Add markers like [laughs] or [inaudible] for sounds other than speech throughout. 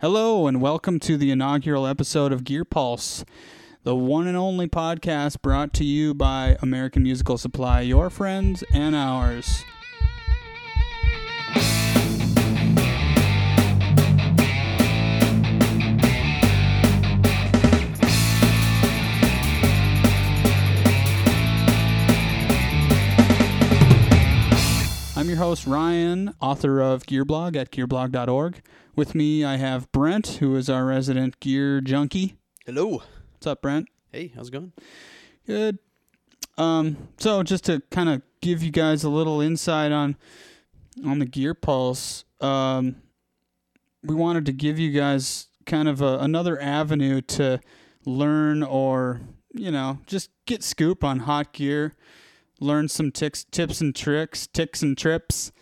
Hello, and welcome to the inaugural episode of Gear Pulse, the one and only podcast brought to you by American Musical Supply, your friends and ours. Your host, Ryan, author of Gearblog at gearblog.org. With me, I have Brent, who is our resident gear junkie. Hello. What's up, Brent? Hey, how's it going? Good. Um, so just to kind of give you guys a little insight on on the Gear Pulse, um, we wanted to give you guys kind of a, another avenue to learn or you know just get scoop on hot gear, learn some ticks, tips and tricks, ticks and trips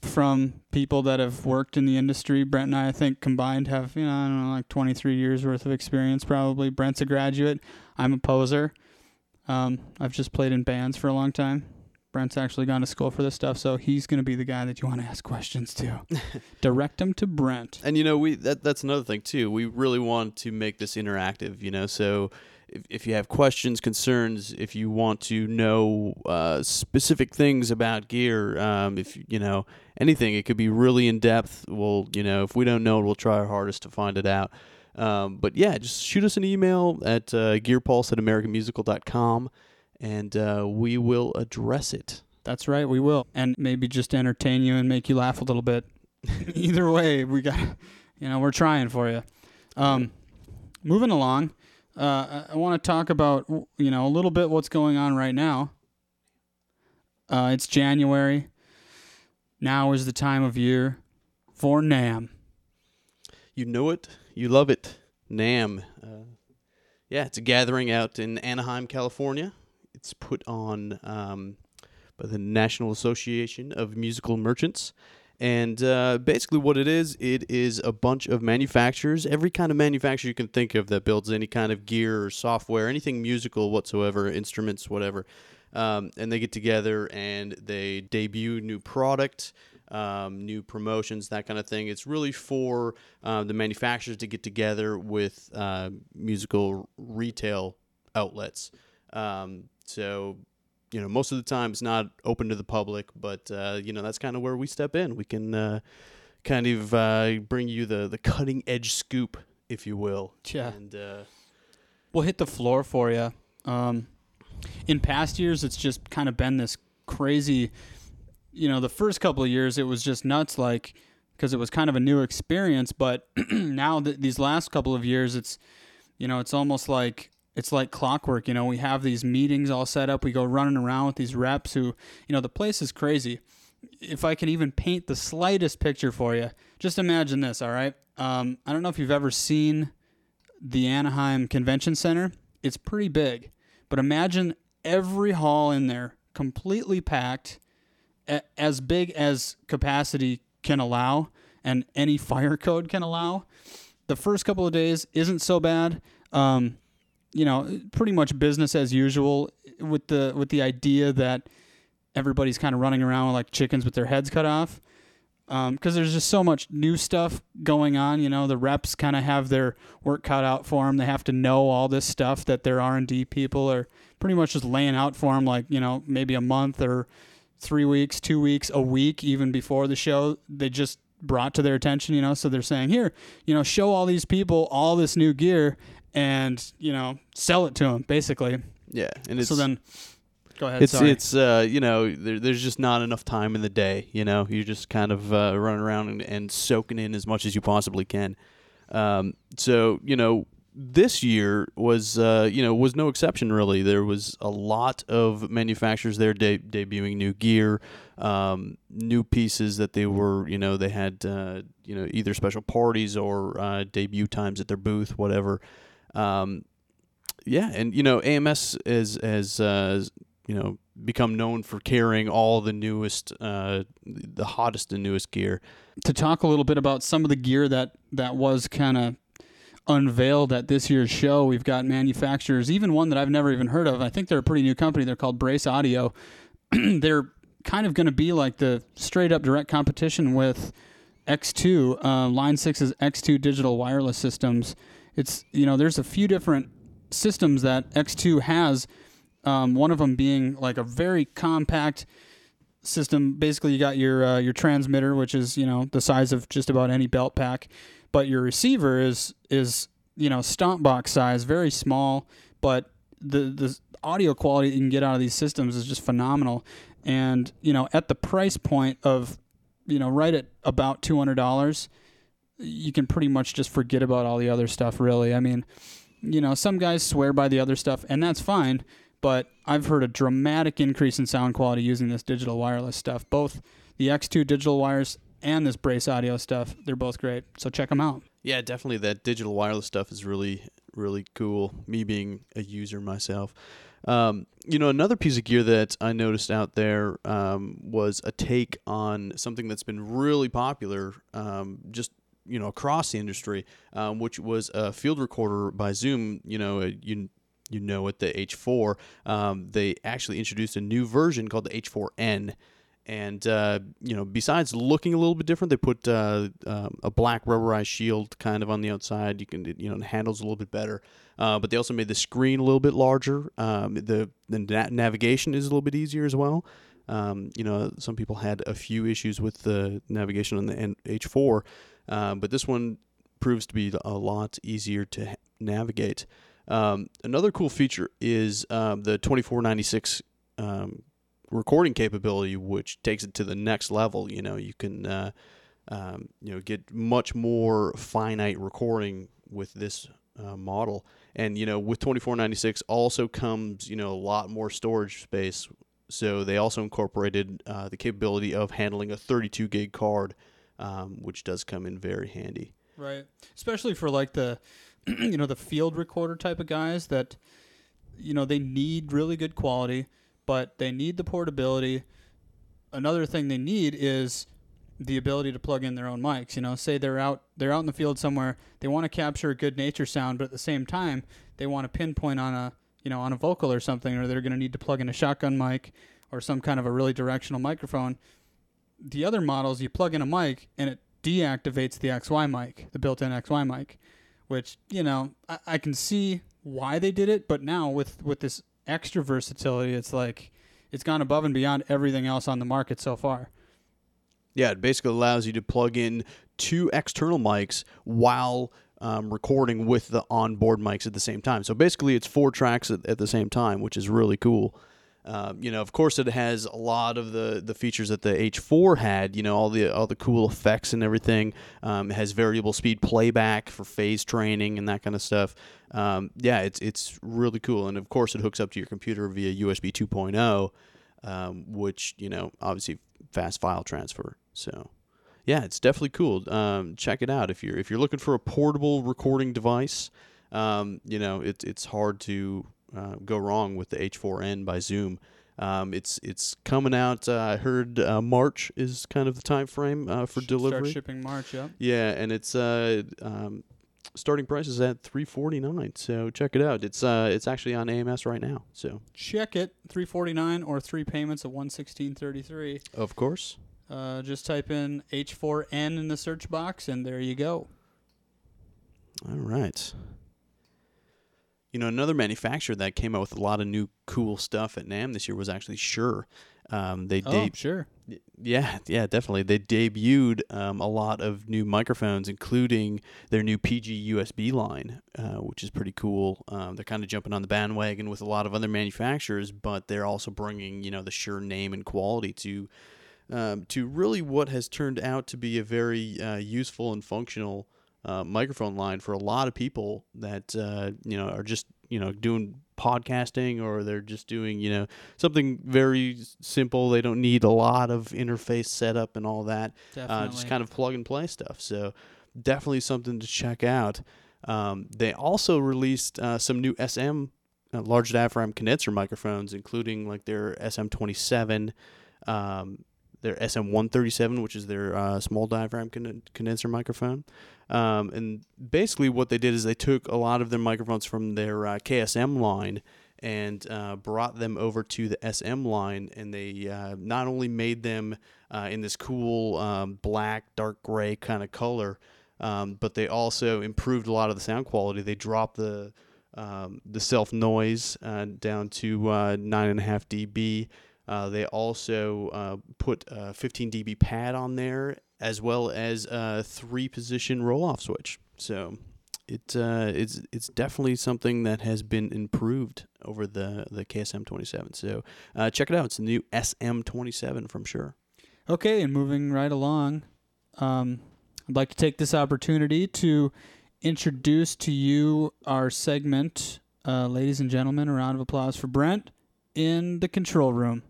from people that have worked in the industry. Brent and I, I think, combined have, you know, I don't know, like 23 years worth of experience probably. Brent's a graduate. I'm a poser. Um, I've just played in bands for a long time. Brent's actually gone to school for this stuff, so he's going to be the guy that you want to ask questions to. [laughs] Direct them to Brent. And you know, we that that's another thing too. We really want to make this interactive, you know. So if, if you have questions, concerns, if you want to know uh, specific things about gear, um, if you know anything, it could be really in depth. We'll, you know, if we don't know it, we'll try our hardest to find it out. Um, but yeah, just shoot us an email at uh, gearpulse at americanmusical.com and uh, we will address it. That's right, we will. And maybe just entertain you and make you laugh a little bit. [laughs] Either way, we got, you know, we're trying for you. Um, moving along, uh, I, want to talk about, you know, a little bit what's going on right now. Uh, it's January. Now is the time of year for NAMM. You know it, you love it. NAMM. Uh, yeah, it's a gathering out in Anaheim, California. It's put on um, by the National Association of Musical Merchants. And uh, basically, what it is, it is a bunch of manufacturers, every kind of manufacturer you can think of that builds any kind of gear or software, anything musical whatsoever, instruments, whatever. Um, and they get together and they debut new product, um, new promotions, that kind of thing. It's really for uh, the manufacturers to get together with uh, musical retail outlets. Um, so, you know, most of the time it's not open to the public, but uh, you know that's kind of where we step in. We can uh, kind of uh, bring you the the cutting edge scoop, if you will. Yeah. And uh, We'll hit the floor for you. Um, in past years, it's just kind of been this crazy. You know, the first couple of years, it was just nuts, like because it was kind of a new experience. But [clears throat] now, th- these last couple of years, it's you know, it's almost like it's like clockwork. You know, we have these meetings all set up. We go running around with these reps who, you know, the place is crazy. If I can even paint the slightest picture for you, just imagine this. All right. Um, I don't know if you've ever seen the Anaheim Convention Center. It's pretty big, but imagine every hall in there completely packed, a- as big as capacity can allow and any [laughs] fire code can allow. The first couple of days isn't so bad. Um, you know, pretty much business as usual with the with the idea that everybody's kind of running around like chickens with their heads cut off um, because there's just so much new stuff going on. You know, the reps kind of have their work cut out for them. They have to know all this stuff that their R and D people are pretty much just laying out for them, like you know, maybe a month or three weeks, two weeks, a week, even before the show. They just brought to their attention. You know, so they're saying, here, you know, show all these people all this new gear and you know, sell it to them, basically. yeah, and it's so then, go ahead. it's sorry. it's uh you know there, there's just not enough time in the day you know you're just kind of uh, running around and, and soaking in as much as you possibly can um so you know this year was uh you know was no exception really there was a lot of manufacturers there de- debuting new gear um new pieces that they were you know they had uh you know either special parties or uh debut times at their booth whatever um yeah and you know AMS is as uh you know become known for carrying all the newest uh the hottest and newest gear to talk a little bit about some of the gear that that was kind of unveiled at this year's show. We've got manufacturers, even one that I've never even heard of. I think they're a pretty new company. They're called Brace Audio. [clears throat] they're kind of going to be like the straight up direct competition with X2, uh, Line 6's X2 digital wireless systems. It's you know there's a few different systems that X2 has. Um, one of them being like a very compact system. Basically, you got your uh, your transmitter, which is you know the size of just about any belt pack, but your receiver is is you know stomp box size, very small, but the the audio quality you can get out of these systems is just phenomenal. And you know at the price point of you know right at about two hundred dollars, you can pretty much just forget about all the other stuff. Really, I mean, you know some guys swear by the other stuff, and that's fine but I've heard a dramatic increase in sound quality using this digital wireless stuff. Both the X2 digital wires and this Brace audio stuff, they're both great. So check them out. Yeah, definitely. That digital wireless stuff is really, really cool. Me being a user myself. Um, you know, another piece of gear that I noticed out there um, was a take on something that's been really popular um, just you know across the industry, um, which was a field recorder by Zoom. You know, you you know it, the H4. Um, they actually introduced a new version called the H4n. And uh, you know, besides looking a little bit different, they put uh, um, a black rubberized shield kind of on the outside. You can, you know, the handles a little bit better. Uh, but they also made the screen a little bit larger. Um, the the na- navigation is a little bit easier as well. Um, you know, some people had a few issues with the navigation on the H4, uh, but this one proves to be a lot easier to navigate. Um, another cool feature is um, the 2496 um, recording capability, which takes it to the next level. You know, you can uh, um, you know get much more finite recording with this uh, model, and you know with 2496 also comes you know a lot more storage space. So they also incorporated uh, the capability of handling a 32 gig card, um, which does come in very handy. Right, especially for like the [clears throat] you know the field recorder type of guys that you know they need really good quality, but they need the portability. Another thing they need is the ability to plug in their own mics. You know, say they're out they're out in the field somewhere, they want to capture a good nature sound, but at the same time they want to pinpoint on a you know on a vocal or something, or they're going to need to plug in a shotgun mic or some kind of a really directional microphone. The other models, you plug in a mic and it deactivates the XY mic, the built-in XY mic which you know I, I can see why they did it, but now with with this extra versatility, it's like it's gone above and beyond everything else on the market so far. Yeah, it basically allows you to plug in two external mics while um, recording with the onboard mics at the same time. So basically, it's four tracks at, at the same time, which is really cool. Um, you know, of course, it has a lot of the, the features that the H4 had. You know, all the all the cool effects and everything. Um, it has variable speed playback for phrase training and that kind of stuff. Um, yeah, it's it's really cool. And of course, it hooks up to your computer via USB 2.0, um, which you know, obviously, fast file transfer. So, yeah, it's definitely cool. Um, check it out if you're if you're looking for a portable recording device. Um, you know, it's it's hard to uh, go wrong with the H4n by Zoom. Um, it's it's coming out. Uh, I heard uh, March is kind of the time frame uh, for delivery. Start shipping March, yeah. Yeah, and it's uh, um, starting price is at three forty nine. So check it out. It's uh, it's actually on AMS right now. So check it. Three forty nine or three payments of one sixteen thirty three. Of course. Uh, just type in H4n in the search box, and there you go. All right. You know, another manufacturer that came out with a lot of new cool stuff at NAMM this year was actually Shure. Um, they oh, de- sure. Yeah, yeah, definitely. They debuted um, a lot of new microphones, including their new PG USB line, uh, which is pretty cool. Um, they're kind of jumping on the bandwagon with a lot of other manufacturers, but they're also bringing you know the Shure name and quality to um, to really what has turned out to be a very uh, useful and functional uh, microphone line for a lot of people that uh, you know are just you know doing podcasting or they're just doing you know something very simple. They don't need a lot of interface setup and all that. Uh, just kind of plug and play stuff. So definitely something to check out. Um, they also released uh, some new SM uh, large diaphragm condenser microphones, including like their SM27. Um, their SM137, which is their uh, small diaphragm con- condenser microphone. Um, and basically, what they did is they took a lot of their microphones from their uh, KSM line and uh, brought them over to the SM line, and they uh, not only made them uh, in this cool um, black, dark gray kind of color, um, but they also improved a lot of the sound quality. They dropped the um, the self noise uh, down to uh, nine and a half dB. Uh, they also uh, put a 15 dB pad on there, as well as a three position roll off switch. So it uh, it's it's definitely something that has been improved over the the KSM 27. So uh, check it out. It's the new SM 27 from Shure. Okay, and moving right along, um, I'd like to take this opportunity to introduce to you our segment, uh, ladies and gentlemen. A round of applause for Brent in the control room.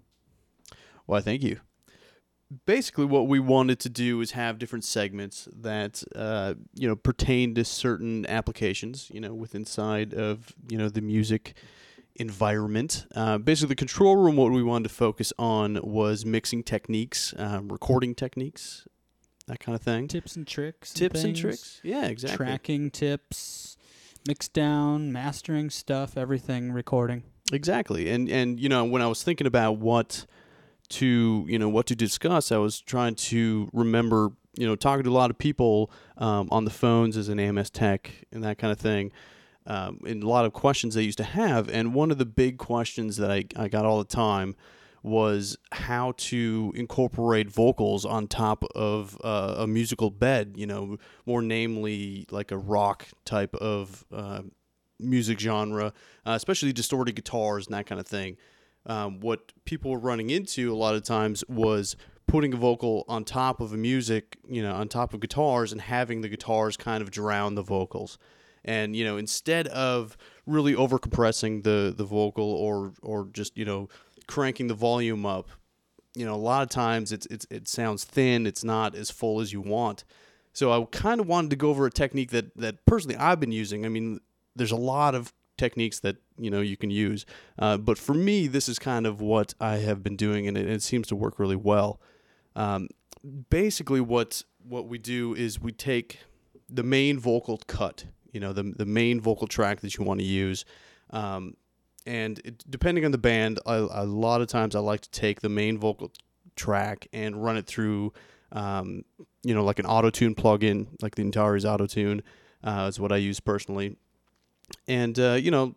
Why, thank you. Basically, what we wanted to do is have different segments that uh, you know pertain to certain applications. You know, with inside of you know the music environment. Uh, basically, the control room. What we wanted to focus on was mixing techniques, um, recording techniques, that kind of thing. Tips and tricks. Tips and things, tricks. Yeah, exactly. Tracking tips, mix down, mastering stuff, everything, recording. Exactly. And and you know, when I was thinking about what to you know what to discuss, I was trying to remember you know talking to a lot of people um, on the phones as an AMS tech and that kind of thing. Um, and a lot of questions they used to have, and one of the big questions that I, I got all the time was how to incorporate vocals on top of uh, a musical bed, you know, more namely like a rock type of uh, music genre, uh, especially distorted guitars and that kind of thing. Um, what people were running into a lot of times was putting a vocal on top of a music, you know, on top of guitars and having the guitars kind of drown the vocals. And you know, instead of really overcompressing the the vocal or or just you know cranking the volume up, you know, a lot of times it's it's it sounds thin. It's not as full as you want. So I kind of wanted to go over a technique that that personally I've been using. I mean, there's a lot of techniques that you know you can use, uh, but for me, this is kind of what I have been doing, and it, it seems to work really well. Um, basically, what what we do is we take the main vocal cut, you know, the the main vocal track that you want to use. Um, and it, depending on the band, I, a lot of times I like to take the main vocal track and run it through, um, you know, like an auto tune plugin, like the Antares auto tune, uh, is what I use personally. And uh, you know,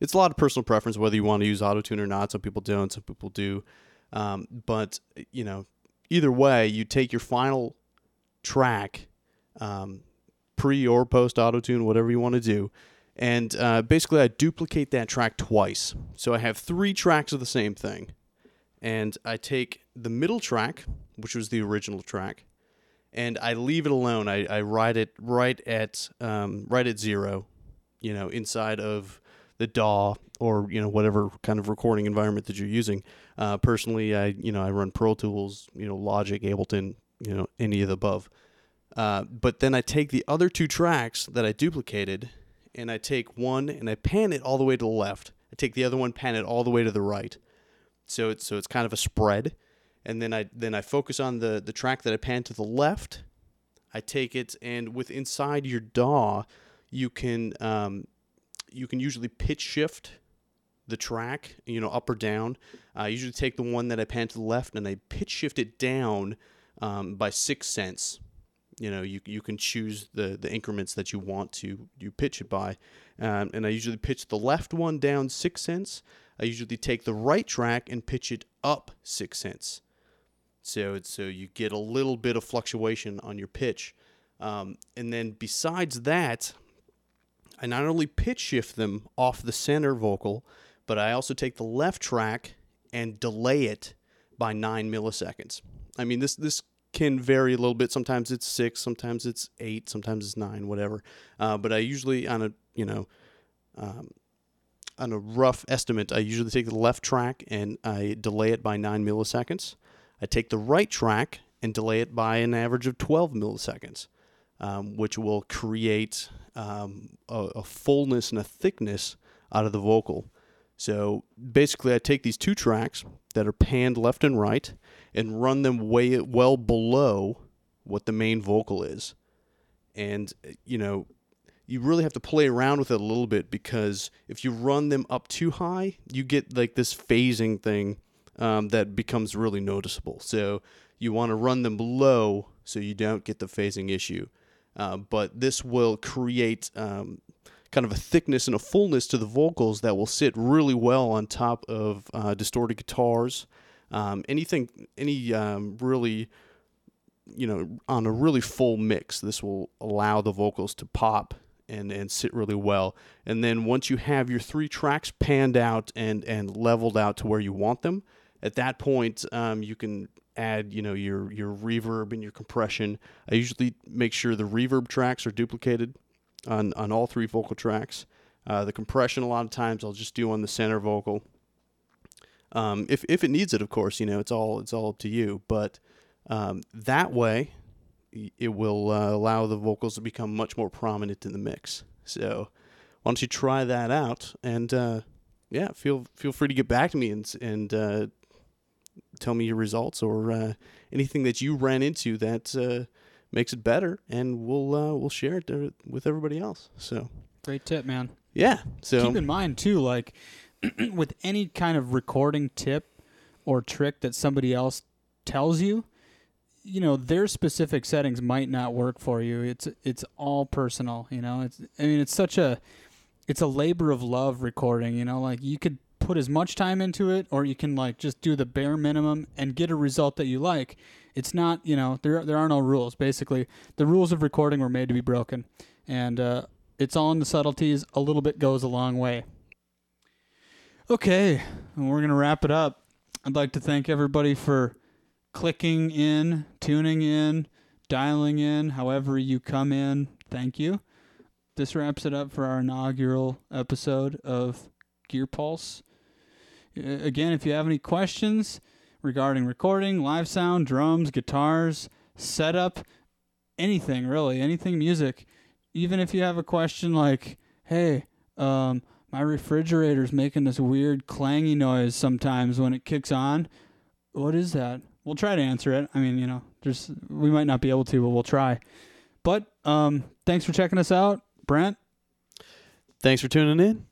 it's a lot of personal preference whether you want to use auto tune or not. Some people don't, some people do. Um, but you know, either way, you take your final track, um, pre or post auto tune, whatever you want to do, and uh, basically I duplicate that track twice. So I have three tracks of the same thing, and I take the middle track, which was the original track, and I leave it alone. I, I write it right at um, right at zero, you know, inside of the DAW or you know whatever kind of recording environment that you're using. Uh, personally, I you know I run Pro Tools, you know Logic, Ableton, you know any of the above. Uh, but then I take the other two tracks that I duplicated, and I take one and I pan it all the way to the left. I take the other one, pan it all the way to the right. So it's so it's kind of a spread, and then I then I focus on the the track that I pan to the left. I take it and with inside your DAW, you can um, you can usually pitch shift the track, you know, up or down. I usually take the one that I pan to the left and I pitch shift it down um, by six cents. You know, you, you can choose the, the increments that you want to you pitch it by. Um, and I usually pitch the left one down six cents. I usually take the right track and pitch it up six cents. So so you get a little bit of fluctuation on your pitch. Um, and then besides that, I not only pitch shift them off the center vocal, but I also take the left track and delay it by nine milliseconds. I mean, this this can vary a little bit. Sometimes it's six, sometimes it's eight, sometimes it's nine, whatever. Uh, but I usually on a you know um, on a rough estimate, I usually take the left track and I delay it by nine milliseconds. I take the right track and delay it by an average of 12 milliseconds, um, which will create um, a, a fullness and a thickness out of the vocal. So basically, I take these two tracks that are panned left and right and run them way well below what the main vocal is. And, you know, you really have to play around with it a little bit because if you run them up too high, you get like this phasing thing um, that becomes really noticeable. So you want to run them low so you don't get the phasing issue. Uh, but this will create um, kind of a thickness and a fullness to the vocals that will sit really well on top of uh, distorted guitars. Um, anything, any um, really, you know, on a really full mix, this will allow the vocals to pop and, and sit really well. And then once you have your three tracks panned out and, and leveled out to where you want them, at that point, um, you can add, you know, your your reverb and your compression. I usually make sure the reverb tracks are duplicated on on all three vocal tracks. Uh, the compression, a lot of times, I'll just do on the center vocal. Um, if if it needs it, of course, you know, it's all it's all up to you. But um, that way, it will uh, allow the vocals to become much more prominent in the mix. So, why don't you try that out? And uh, yeah, feel feel free to get back to me and and uh, tell me your results or uh, anything that you ran into that uh, makes it better, and we'll uh, we'll share it there with everybody else. So Great tip, man. yeah, so Keep in mind too, like [clears throat] with any kind of recording tip or trick that somebody else tells you, you know, their specific settings might not work for you. It's it's all personal, you know. It's I mean, it's such a it's a labor of love recording, you know, like you could put as much time into it or you can like just do the bare minimum and get a result that you like. It's not, you know, there there are no rules. Basically, the rules of recording were made to be broken. And uh it's all in the subtleties. A little bit goes a long way. Okay, and we're to wrap it up. I'd like to thank everybody for clicking in, tuning in, dialing in, however you come in. Thank you. This wraps it up for our inaugural episode of Gear Pulse. Again, if you have any questions regarding recording, live sound, drums, guitars, setup, anything really, anything music, even if you have a question like, hey, um, my refrigerator's making this weird clangy noise sometimes when it kicks on. What is that? We'll try to answer it. I mean, you know, there's we might not be able to, but we'll try. But um, thanks for checking us out, Brent. thanks for tuning in.